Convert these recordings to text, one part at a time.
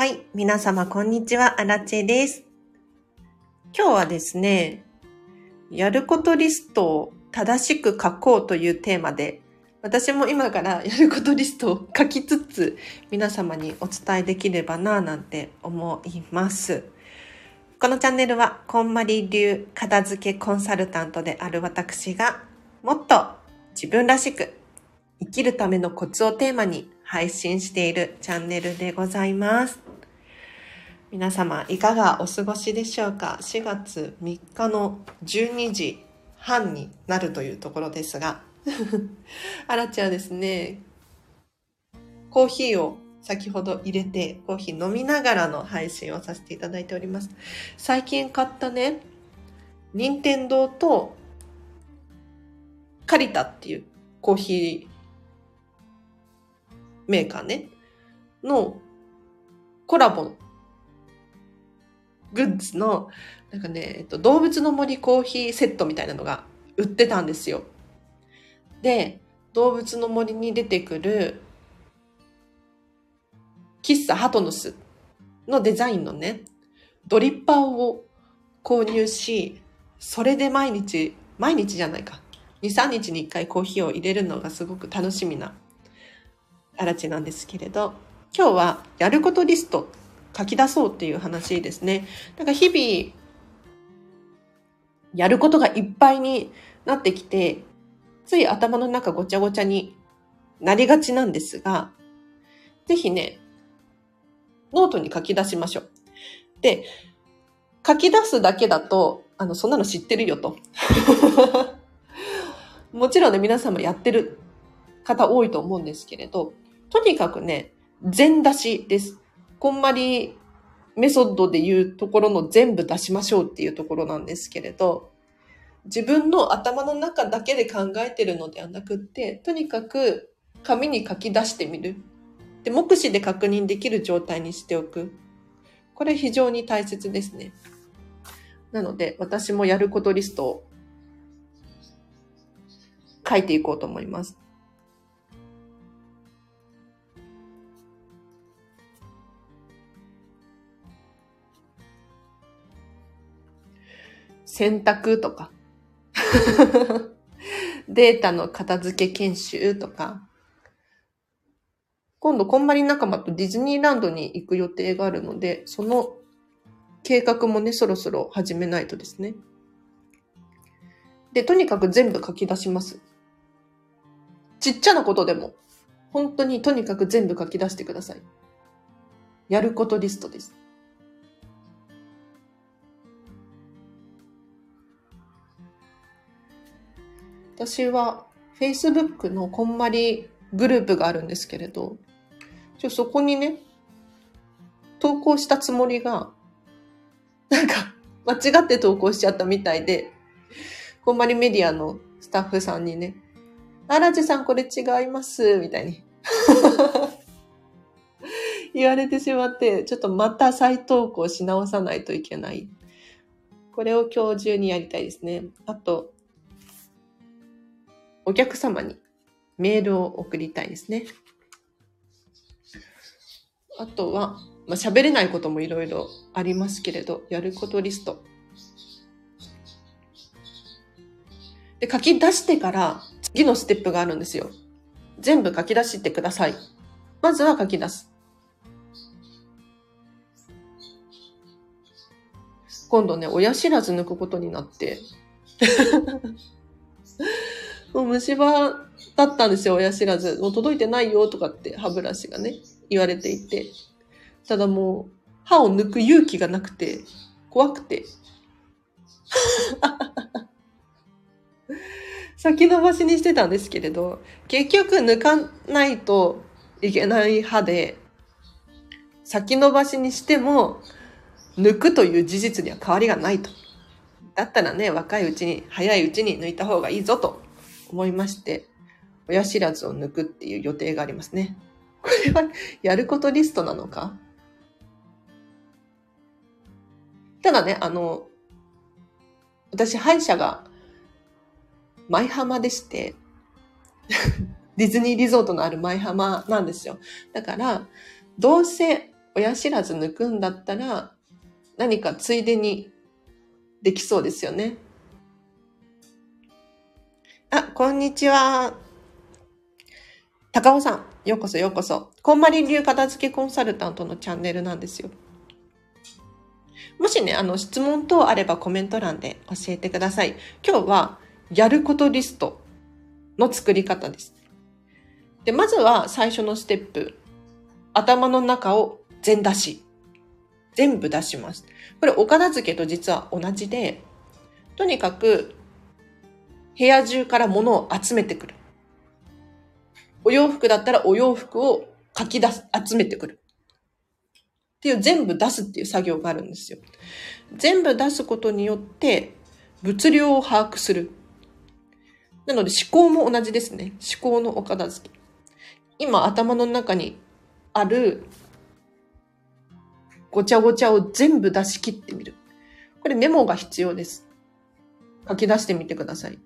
はい。皆様、こんにちは。アラチェです。今日はですね、やることリストを正しく書こうというテーマで、私も今からやることリストを書きつつ、皆様にお伝えできればなぁなんて思います。このチャンネルは、こんまり流片付けコンサルタントである私が、もっと自分らしく生きるためのコツをテーマに配信しているチャンネルでございます。皆様、いかがお過ごしでしょうか ?4 月3日の12時半になるというところですが、あらちゃんですね、コーヒーを先ほど入れて、コーヒー飲みながらの配信をさせていただいております。最近買ったね、任天堂とカリタっていうコーヒーメーカーね、のコラボグッズの、なんかね、えっと、動物の森コーヒーセットみたいなのが売ってたんですよ。で、動物の森に出てくる、喫茶ハトヌスのデザインのね、ドリッパーを購入し、それで毎日、毎日じゃないか。2、3日に1回コーヒーを入れるのがすごく楽しみなあらちなんですけれど、今日はやることリスト書き出そうっていう話ですね。なんか日々、やることがいっぱいになってきて、つい頭の中ごちゃごちゃになりがちなんですが、ぜひね、ノートに書き出しましょう。で、書き出すだけだと、あの、そんなの知ってるよと。もちろんね、皆様やってる方多いと思うんですけれど、とにかくね、全出しです。こんまりメソッドで言うところの全部出しましょうっていうところなんですけれど、自分の頭の中だけで考えてるのではなくって、とにかく紙に書き出してみる。で、目視で確認できる状態にしておく。これ非常に大切ですね。なので、私もやることリストを書いていこうと思います。選択とか データの片付け研修とか、今度、こんまり仲間とディズニーランドに行く予定があるので、その計画もね、そろそろ始めないとですね。で、とにかく全部書き出します。ちっちゃなことでも、本当にとにかく全部書き出してください。やることリストです。私は Facebook のこんまりグループがあるんですけれど、ちょそこにね、投稿したつもりが、なんか間違って投稿しちゃったみたいで、こんまりメディアのスタッフさんにね、あらじさんこれ違います、みたいに 言われてしまって、ちょっとまた再投稿し直さないといけない。これを今日中にやりたいですね。あと、お客様にメールを送りたいですね。あとは、まあ、喋れないこともいろいろありますけれど、やることリスト。で、書き出してから次のステップがあるんですよ。全部書き出してください。まずは書き出す。今度ね、親知らず抜くことになってもう虫歯だったんですよ、親知らず。もう届いてないよとかって歯ブラシがね、言われていて。ただもう、歯を抜く勇気がなくて、怖くて。先延ばしにしてたんですけれど、結局抜かないといけない歯で、先延ばしにしても、抜くという事実には変わりがないと。だったらね、若いうちに、早いうちに抜いた方がいいぞと思いまして、親知らずを抜くっていう予定がありますね。これはやることリストなのか？ただね、あの、私、歯医者が舞浜でして、ディズニーリゾートのある舞浜なんですよ。だから、どうせ親知らず抜くんだったら、何かついでにできそうですよね。あ、こんにちは。高尾さん、ようこそようこそ。こんまり流片付けコンサルタントのチャンネルなんですよ。もしね、あの、質問等あればコメント欄で教えてください。今日は、やることリストの作り方です。で、まずは最初のステップ。頭の中を全出し。全部出します。これ、お片付けと実は同じで、とにかく、部屋中から物を集めてくる。お洋服だったらお洋服を書き出す、集めてくる。っていう全部出すっていう作業があるんですよ。全部出すことによって物量を把握する。なので思考も同じですね。思考のお片付け。今頭の中にあるごちゃごちゃを全部出し切ってみる。これメモが必要です。書き出してみてください。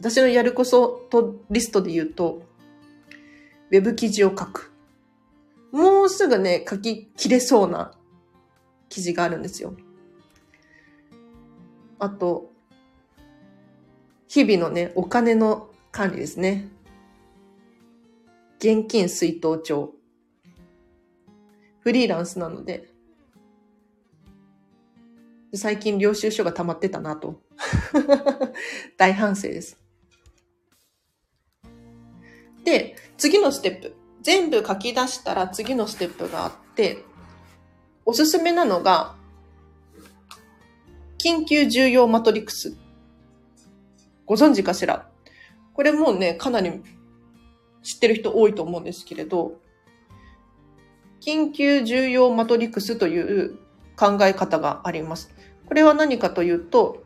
私のやるこそとリストで言うと、ウェブ記事を書く。もうすぐね、書き切れそうな記事があるんですよ。あと、日々のね、お金の管理ですね。現金水筒帳。フリーランスなので、最近領収書が溜まってたなと。大反省です。で、次のステップ。全部書き出したら次のステップがあって、おすすめなのが、緊急重要マトリクス。ご存知かしら？これもうね、かなり知ってる人多いと思うんですけれど、緊急重要マトリクスという考え方があります。これは何かというと、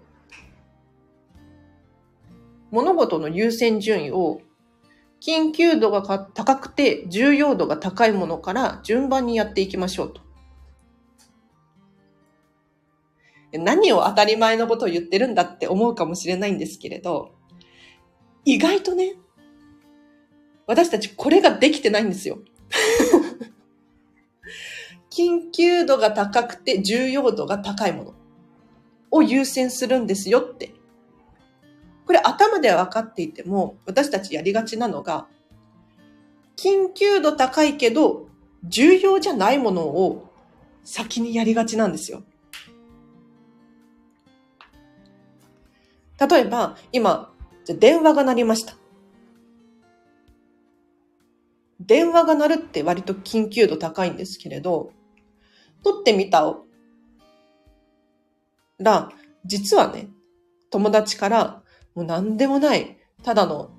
物事の優先順位を緊急度が高くて重要度が高いものから順番にやっていきましょうと。何を当たり前のことを言ってるんだって思うかもしれないんですけれど、意外とね、私たちこれができてないんですよ。緊急度が高くて重要度が高いものを優先するんですよってこれ頭では分かっていても、私たちやりがちなのが、緊急度高いけど、重要じゃないものを先にやりがちなんですよ。例えば、今、じゃ電話が鳴りました。電話が鳴るって割と緊急度高いんですけれど、取ってみたら、実はね、友達からもう何でもない、ただの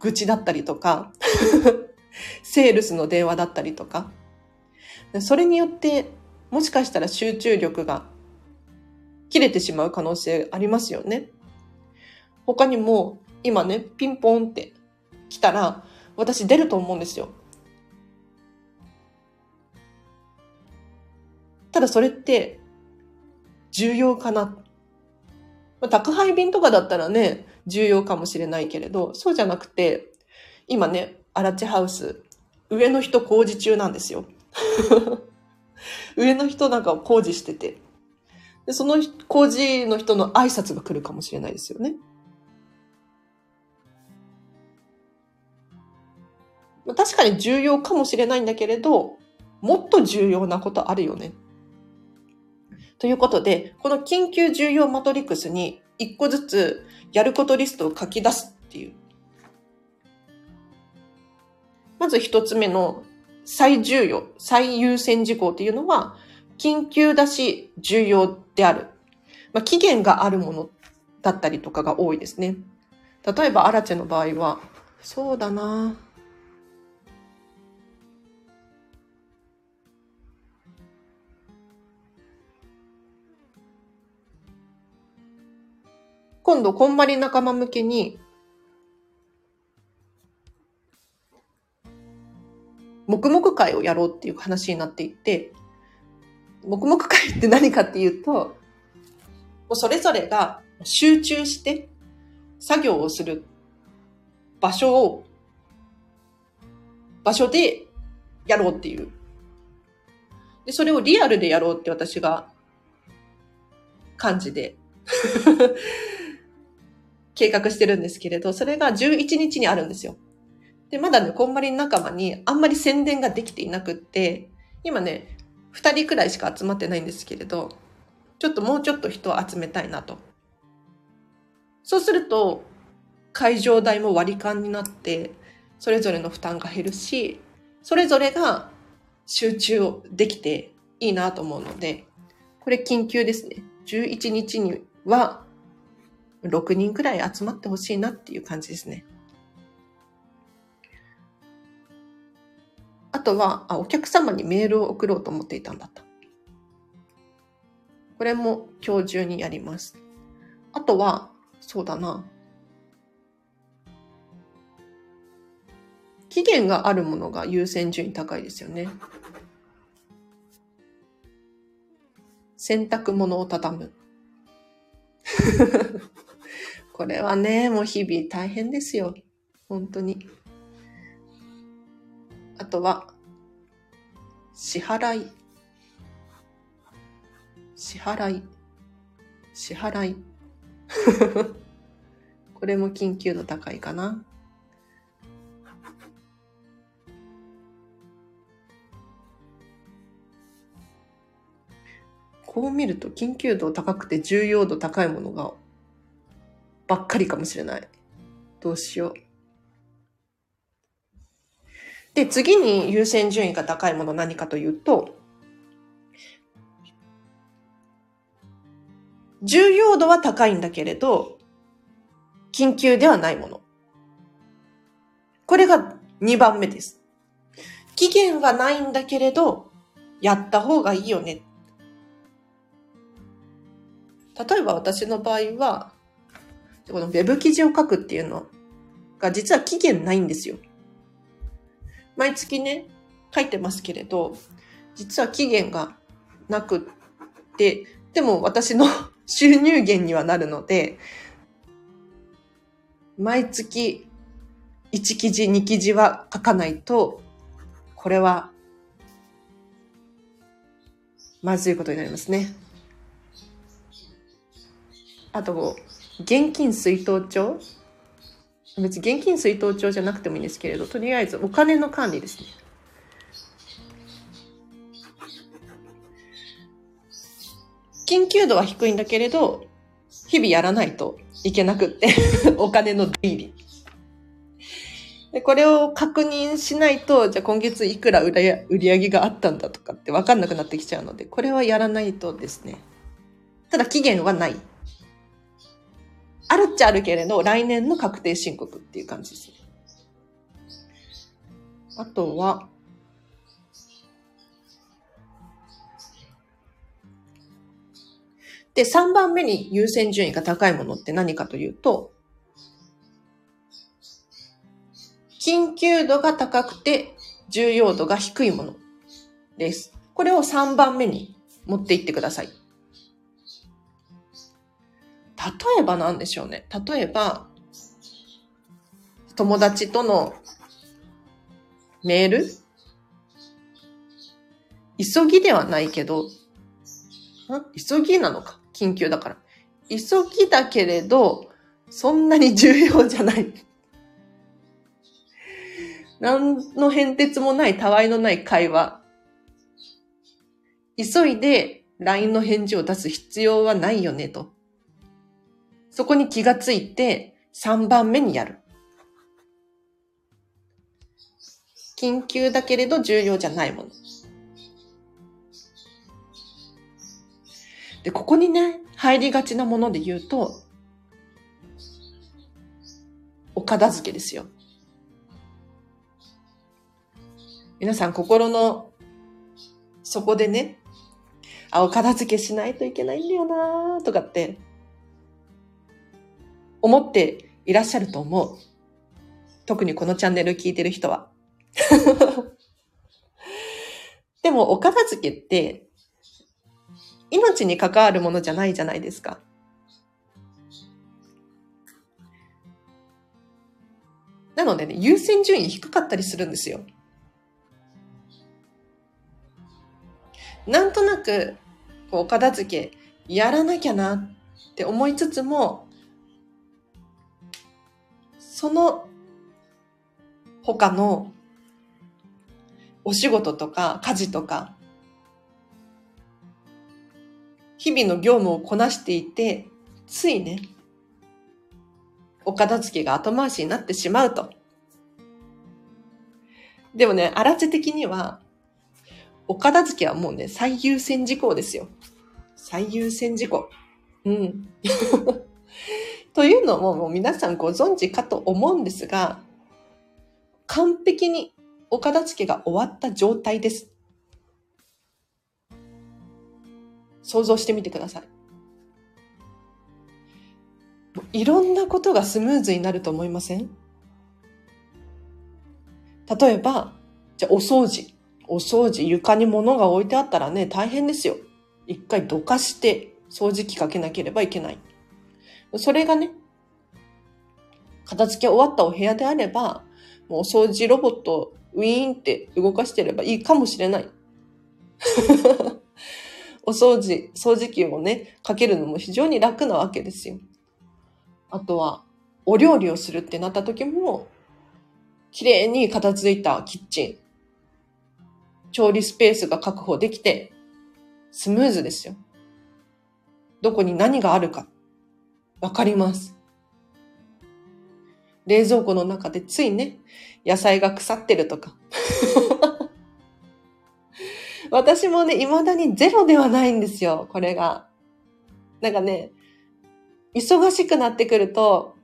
愚痴だったりとか、セールスの電話だったりとか、それによってもしかしたら集中力が切れてしまう可能性ありますよね。他にも今ね、ピンポンって来たら私出ると思うんですよ。ただそれって重要かなまあ、宅配便とかだったらね、重要かもしれないけれど、そうじゃなくて、今ね、アラチハウス、上の人工事中なんですよ。上の人なんか工事してて。で、その工事の人の挨拶が来るかもしれないですよね。確かに重要かもしれないんだけれど、もっと重要なことあるよねということで、この緊急重要マトリックスに一個ずつやることリストを書き出すっていう。まず一つ目の最重要、最優先事項っていうのは、緊急だし重要である。まあ、期限があるものだったりとかが多いですね。例えば、アラチェの場合は、そうだな今度、こんまり仲間向けに、黙々会をやろうっていう話になっていて、黙々会って何かっていうと、もうそれぞれが集中して、作業をする場所を、場所でやろうっていう。で、それをリアルでやろうって私が感じで計画してるんですけれど、それが11日にあるんですよ。で、まだね、こんまり仲間にあんまり宣伝ができていなくって、今ね、2人くらいしか集まってないんですけれど、ちょっともうちょっと人を集めたいなと。そうすると、会場代も割り勘になって、それぞれの負担が減るし、それぞれが集中できていいなと思うので、これ緊急ですね。11日には6人くらい集まってほしいなっていう感じですね。あとはあ、お客様にメールを送ろうと思っていたんだった。これも今日中にやります。あとは、そうだな。期限があるものが優先順位高いですよね。洗濯物を畳む。これはね、もう日々大変ですよ。本当に。あとは、支払い。支払い。支払い。これも緊急度高いかな。こう見ると緊急度高くて重要度高いものがばっかりかもしれない。どうしよう。で、次に優先順位が高いもの何かというと、重要度は高いんだけれど、緊急ではないもの。これが2番目です。期限はないんだけれど、やった方がいいよね。例えば私の場合は、この web 記事を書くっていうのが実は期限ないんですよ。毎月ね、書いてますけれど、実は期限がなくって、でも私の 収入源にはなるので、毎月1記事、2記事は書かないと、これは、まずいことになりますね。あと、現金水筒帳？別に現金水筒帳じゃなくてもいいんですけれど、とりあえずお金の管理ですね。緊急度は低いんだけれど、日々やらないといけなくって お金の出入り。で、これを確認しないと、じゃあ今月いくら売り上げがあったんだとかってわかんなくなってきちゃうので、これはやらないとですね。ただ期限はない。あるっちゃあるけれど、来年の確定申告っていう感じです。あとは、で、3番目に優先順位が高いものって何かというと、緊急度が高くて重要度が低いものです。これを3番目に持っていってください。例えばなんでしょうね。例えば、友達とのメール？急ぎではないけど、急ぎなのか？緊急だから。急ぎだけれど、そんなに重要じゃない。何の変哲もない、たわいのない会話。急いで LINE の返事を出す必要はないよね、と。そこに気がついて3番目にやる。緊急だけれど重要じゃないもの。で、ここにね、入りがちなもので言うと、お片付けですよ。皆さん心の底でね、あ、お片付けしないといけないんだよなとかって思っていらっしゃると思う。特にこのチャンネル聞いてる人は。でも、お片付けって、命に関わるものじゃないじゃないですか。なのでね、優先順位低かったりするんですよ。なんとなく、こう、お片付け、やらなきゃなって思いつつも、その他のお仕事とか家事とか、日々の業務をこなしていて、ついね、お片付けが後回しになってしまうと。でもね、あらち的には、お片付けはもうね、最優先事項ですよ。最優先事項。うん。というのももう皆さんご存知かと思うんですが、完璧にお片付けが終わった状態です。想像してみてください。いろんなことがスムーズになると思いません？例えば、じゃあお掃除。お掃除、床に物が置いてあったらね、大変ですよ。一回どかして掃除機かけなければいけない。それがね、片付け終わったお部屋であれば、もうお掃除ロボットウィーンって動かしてればいいかもしれない。お掃除、掃除機をね、かけるのも非常に楽なわけですよ。あとは、お料理をするってなった時も、綺麗に片付いたキッチン、調理スペースが確保できて、スムーズですよ。どこに何があるか、わかります。冷蔵庫の中でついね、野菜が腐ってるとか。私もね、未だにゼロではないんですよ、これが。なんかね、忙しくなってくると、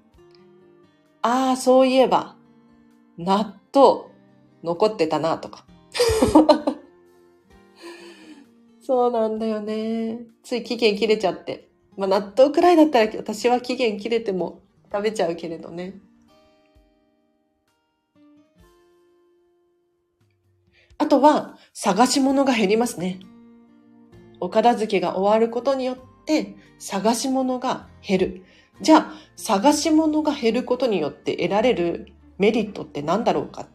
ああ、そういえば、納豆残ってたなとか。そうなんだよね。つい期限切れちゃって。まあ納豆くらいだったら私は期限切れても食べちゃうけれどね。あとは、探し物が減りますね。お片付けが終わることによって、探し物が減る。じゃあ、探し物が減ることによって得られるメリットって何だろうか？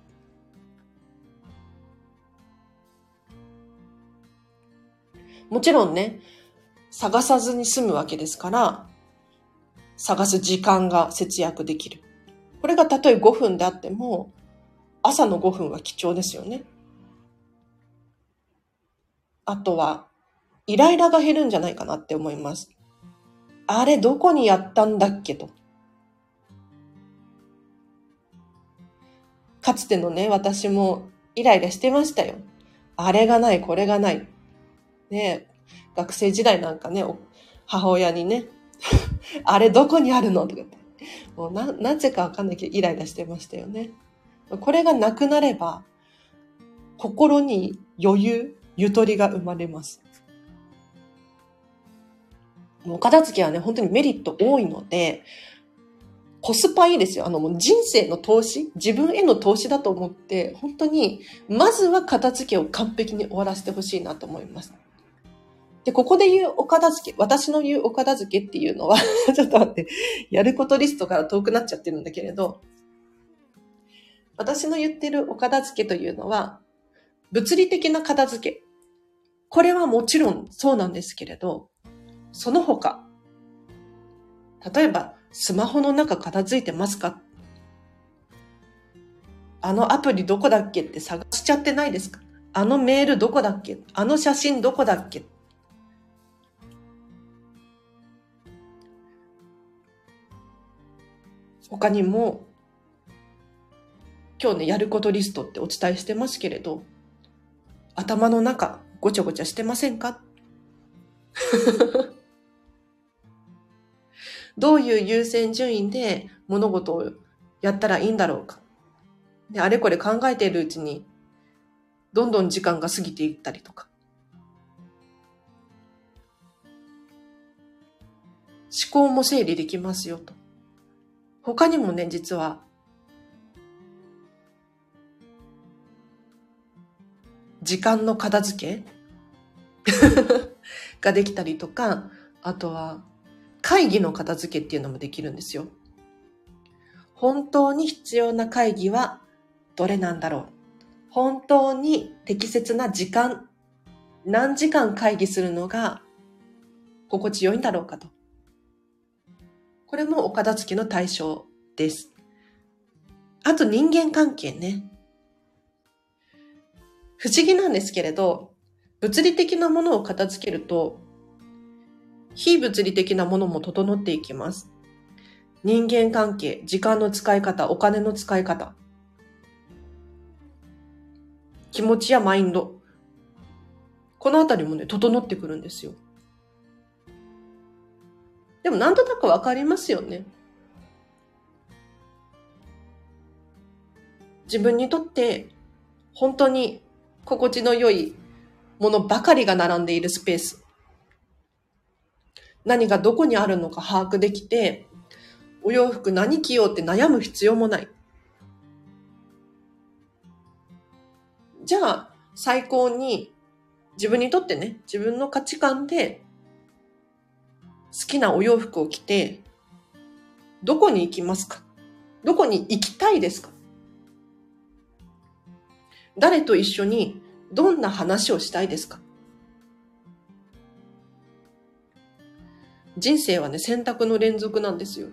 もちろんね、探さずに済むわけですから、探す時間が節約できる。これがたとえ5分であっても、朝の5分は貴重ですよね。あとは、イライラが減るんじゃないかなって思います。あれ、どこにやったんだっけと。かつてのね、私もイライラしてましたよ。あれがない、これがない。ね学生時代なんかね、母親にね、あれどこにあるのとかって。もうな、なぜかわかんないけどイライラしてましたよね。これがなくなれば、心に余裕、ゆとりが生まれます。お片付けはね、本当にメリット多いので、コスパいいですよ。あの、もう人生の投資、自分への投資だと思って、本当に、まずは片付けを完璧に終わらせてほしいなと思います。で、ここで言うお片付け、私の言うお片付けっていうのは ちょっと待って、やることリストから遠くなっちゃってるんだけれど、私の言ってるお片付けというのは、物理的な片付け。これはもちろんそうなんですけれど、その他、例えばスマホの中片付いてますか？あのアプリどこだっけって探しちゃってないですか？あのメールどこだっけ？あの写真どこだっけ？他にも、今日ね、やることリストってお伝えしてますけれど、頭の中、ごちゃごちゃしてませんか？どういう優先順位で物事をやったらいいんだろうか？で、あれこれ考えているうちに、どんどん時間が過ぎていったりとか。思考も整理できますよと。他にもね、実は時間の片付け？ができたりとか、あとは会議の片付けっていうのもできるんですよ。本当に必要な会議はどれなんだろう？本当に適切な時間、何時間会議するのが心地よいんだろうかと。これもお片付けの対象です。あと人間関係ね。不思議なんですけれど、物理的なものを片付けると、非物理的なものも整っていきます。人間関係、時間の使い方、お金の使い方、気持ちやマインド。このあたりもね、整ってくるんですよ。でもなんとなくわかりますよね。自分にとって本当に心地の良いものばかりが並んでいるスペース。何がどこにあるのか把握できて、お洋服何着ようって悩む必要もない。じゃあ、最高に自分にとってね、自分の価値観で好きなお洋服を着て、どこに行きますか？どこに行きたいですか？誰と一緒にどんな話をしたいですか？人生はね、選択の連続なんですよ。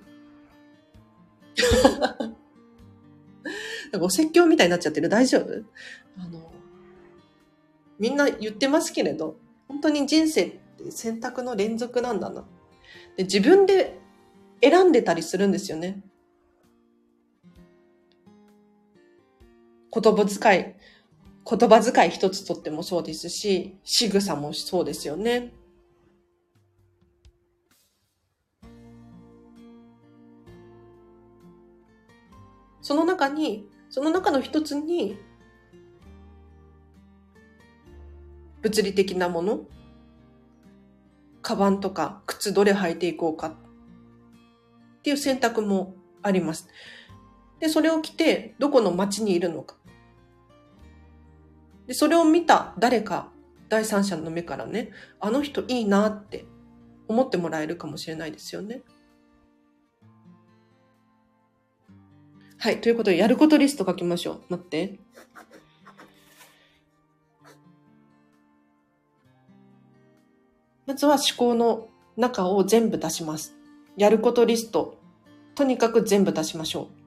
なんかお説教みたいになっちゃってる。大丈夫？あの、みんな言ってますけれど、本当に人生って選択の連続なんだな。で自分で選んでたりするんですよね。言葉遣い、言葉遣い一つとってもそうですし、仕草もそうですよね。その中に、その中の一つに、物理的なもの、カバンとか靴どれ履いていこうかっていう選択もあります。で、それを着てどこの街にいるのか。で、それを見た誰か、第三者の目からね、あの人いいなって思ってもらえるかもしれないですよね。はい。ということで、やることリスト書きましょう。待って。まずは思考の中を全部出します。やることリスト。とにかく全部出しましょう。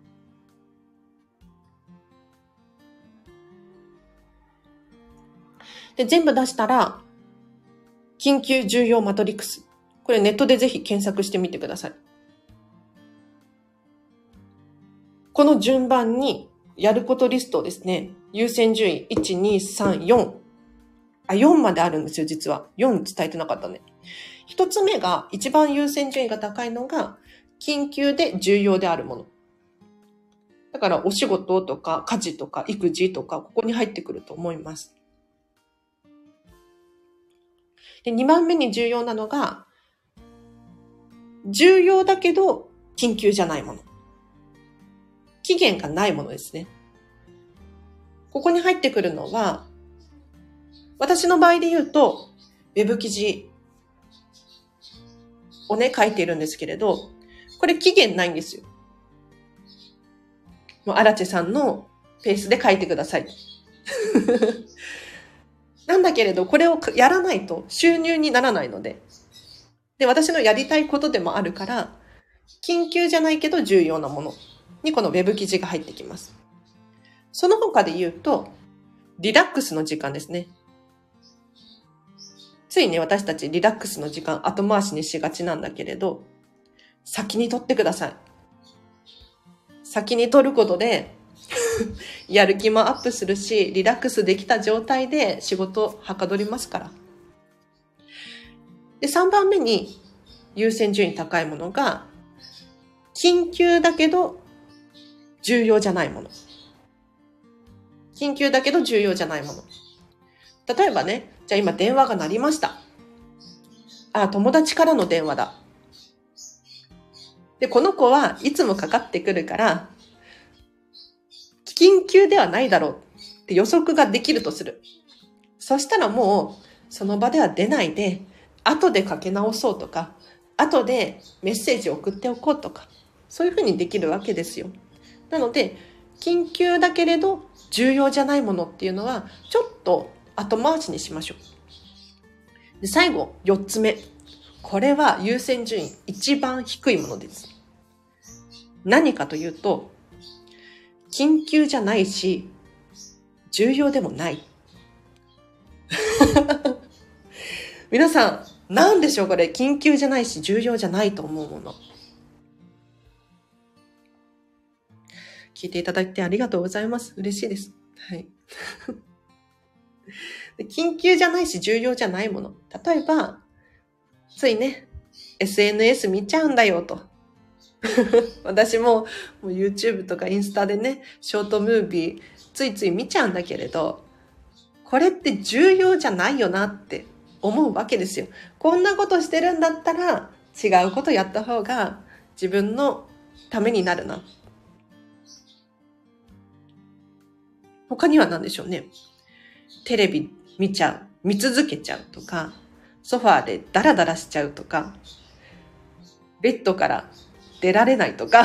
で、全部出したら、緊急重要マトリックス。これネットでぜひ検索してみてください。この順番にやることリストをですね、優先順位1、2、3、4。あ、4まであるんですよ、実は。4伝えてなかったね。一つ目が一番優先順位が高いのが、緊急で重要であるもの。だからお仕事とか家事とか育児とかここに入ってくると思います。で、2番目に重要なのが、重要だけど緊急じゃないもの。期限がないものですね。ここに入ってくるのは、私の場合で言うと、ウェブ記事をね、書いているんですけれど、これ期限ないんですよ。もう、荒地さんのペースで書いてください。なんだけれど、これをやらないと収入にならないので。で、私のやりたいことでもあるから、緊急じゃないけど重要なものにこの web 記事が入ってきます。その他で言うと、リラックスの時間ですね。ついに私たちリラックスの時間後回しにしがちなんだけれど、先に取ってください。先に取ることで やる気もアップするし、リラックスできた状態で仕事はかどりますから。で、3番目に優先順位高いものが、緊急だけど重要じゃないもの。緊急だけど重要じゃないもの。例えばね、じゃあ今電話が鳴りました。あ、友達からの電話だ。で、この子はいつもかかってくるから、緊急ではないだろうって予測ができるとする。そしたらもう、その場では出ないで、後でかけ直そうとか、後でメッセージを送っておこうとか、そういうふうにできるわけですよ。なので、緊急だけれど重要じゃないものっていうのは、ちょっと後回しにしましょう。で最後、四つ目。これは優先順位一番低いものです。何かというと、緊急じゃないし、重要でもない。皆さん、何でしょうこれ、緊急じゃないし、重要じゃないと思うもの。聞いていただいてありがとうございます。嬉しいです。はい。緊急じゃないし、重要じゃないもの。例えば、ついね、SNS 見ちゃうんだよと。私ももう YouTube とかインスタでね、ショートムービーついつい見ちゃうんだけれど、これって重要じゃないよなって思うわけですよ。こんなことしてるんだったら違うことやった方が自分のためになるな。他には何でしょうね。テレビ見ちゃう、見続けちゃうとか、ソファーでダラダラしちゃうとか、ベッドから出られないとか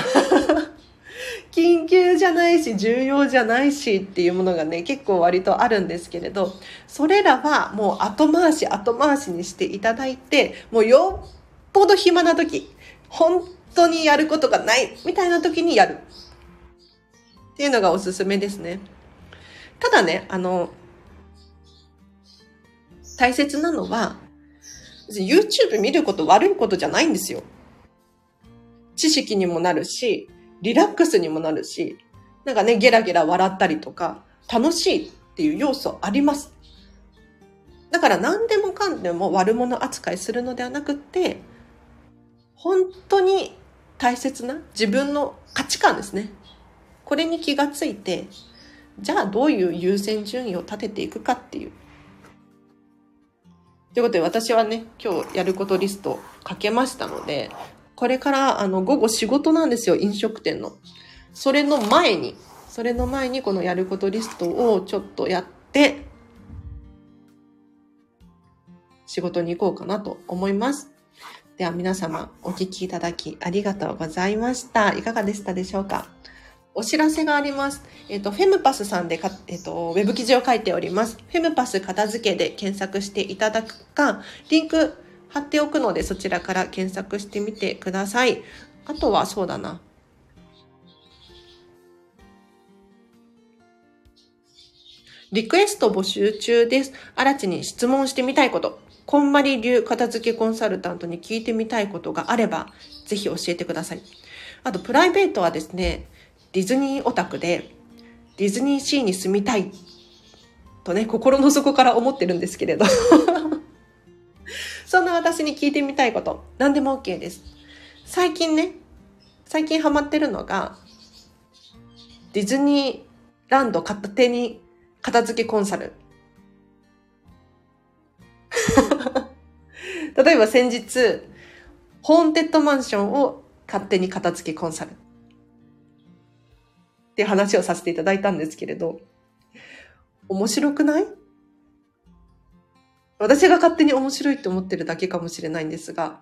緊急じゃないし重要じゃないしっていうものがね結構割とあるんですけれどそれらはもう後回し後回しにしていただいてもうよっぽど暇な時本当にやることがないみたいな時にやる。っていうのがおすすめですね。ただねあの大切なのは YouTube 見ること悪いことじゃないんですよ知識にもなるしリラックスにもなるし、なんかね、ゲラゲラ笑ったりとか、楽しいっていう要素あります。だから何でもかんでも悪者扱いするのではなくって、本当に大切な自分の価値観ですね。これに気がついて、じゃあどういう優先順位を立てていくかっていう。ということで私はね、今日やることリストかけましたので、これからあの午後仕事なんですよ、飲食店の。それの前に、それの前にこのやることリストをちょっとやって、仕事に行こうかなと思います。では皆様お聞きいただきありがとうございました。いかがでしたでしょうか？お知らせがあります。えっ、ー、と、フェムパスさんでか、えっ、ー、と、ウェブ記事を書いております。フェムパス片付けで検索していただくか、リンク貼っておくのでそちらから検索してみてください。あとはそうだな。リクエスト募集中です。新地に質問してみたいこと、こんまり流片付けコンサルタントに聞いてみたいことがあれば、ぜひ教えてください。あと、プライベートはですね、ディズニーオタクで、ディズニーシーに住みたいとね、心の底から思ってるんですけれど そんな私に聞いてみたいこと、何でも OK です。最近ね、最近ハマってるのが、ディズニーランド片手に片付けコンサル。例えば先日、ホーンテッドマンションを勝手に片付けコンサル。って話をさせていただいたんですけれど、面白くない？私が勝手に面白いって思ってるだけかもしれないんですが、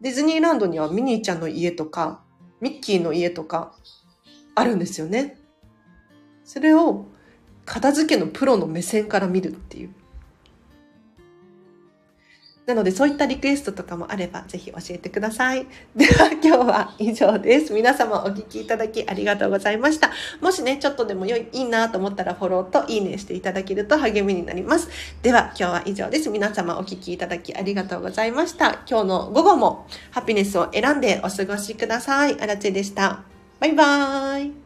ディズニーランドにはミニーちゃんの家とか、ミッキーの家とか、あるんですよね。それを片付けのプロの目線から見るっていう。なのでそういったリクエストとかもあればぜひ教えてください。では今日は以上です。皆様お聴きいただきありがとうございました。もしね、ちょっとでも良い、いいなと思ったらフォローといいねしていただけると励みになります。では今日は以上です。皆様お聴きいただきありがとうございました。今日の午後もハピネスを選んでお過ごしください。あらちでした。バイバーイ。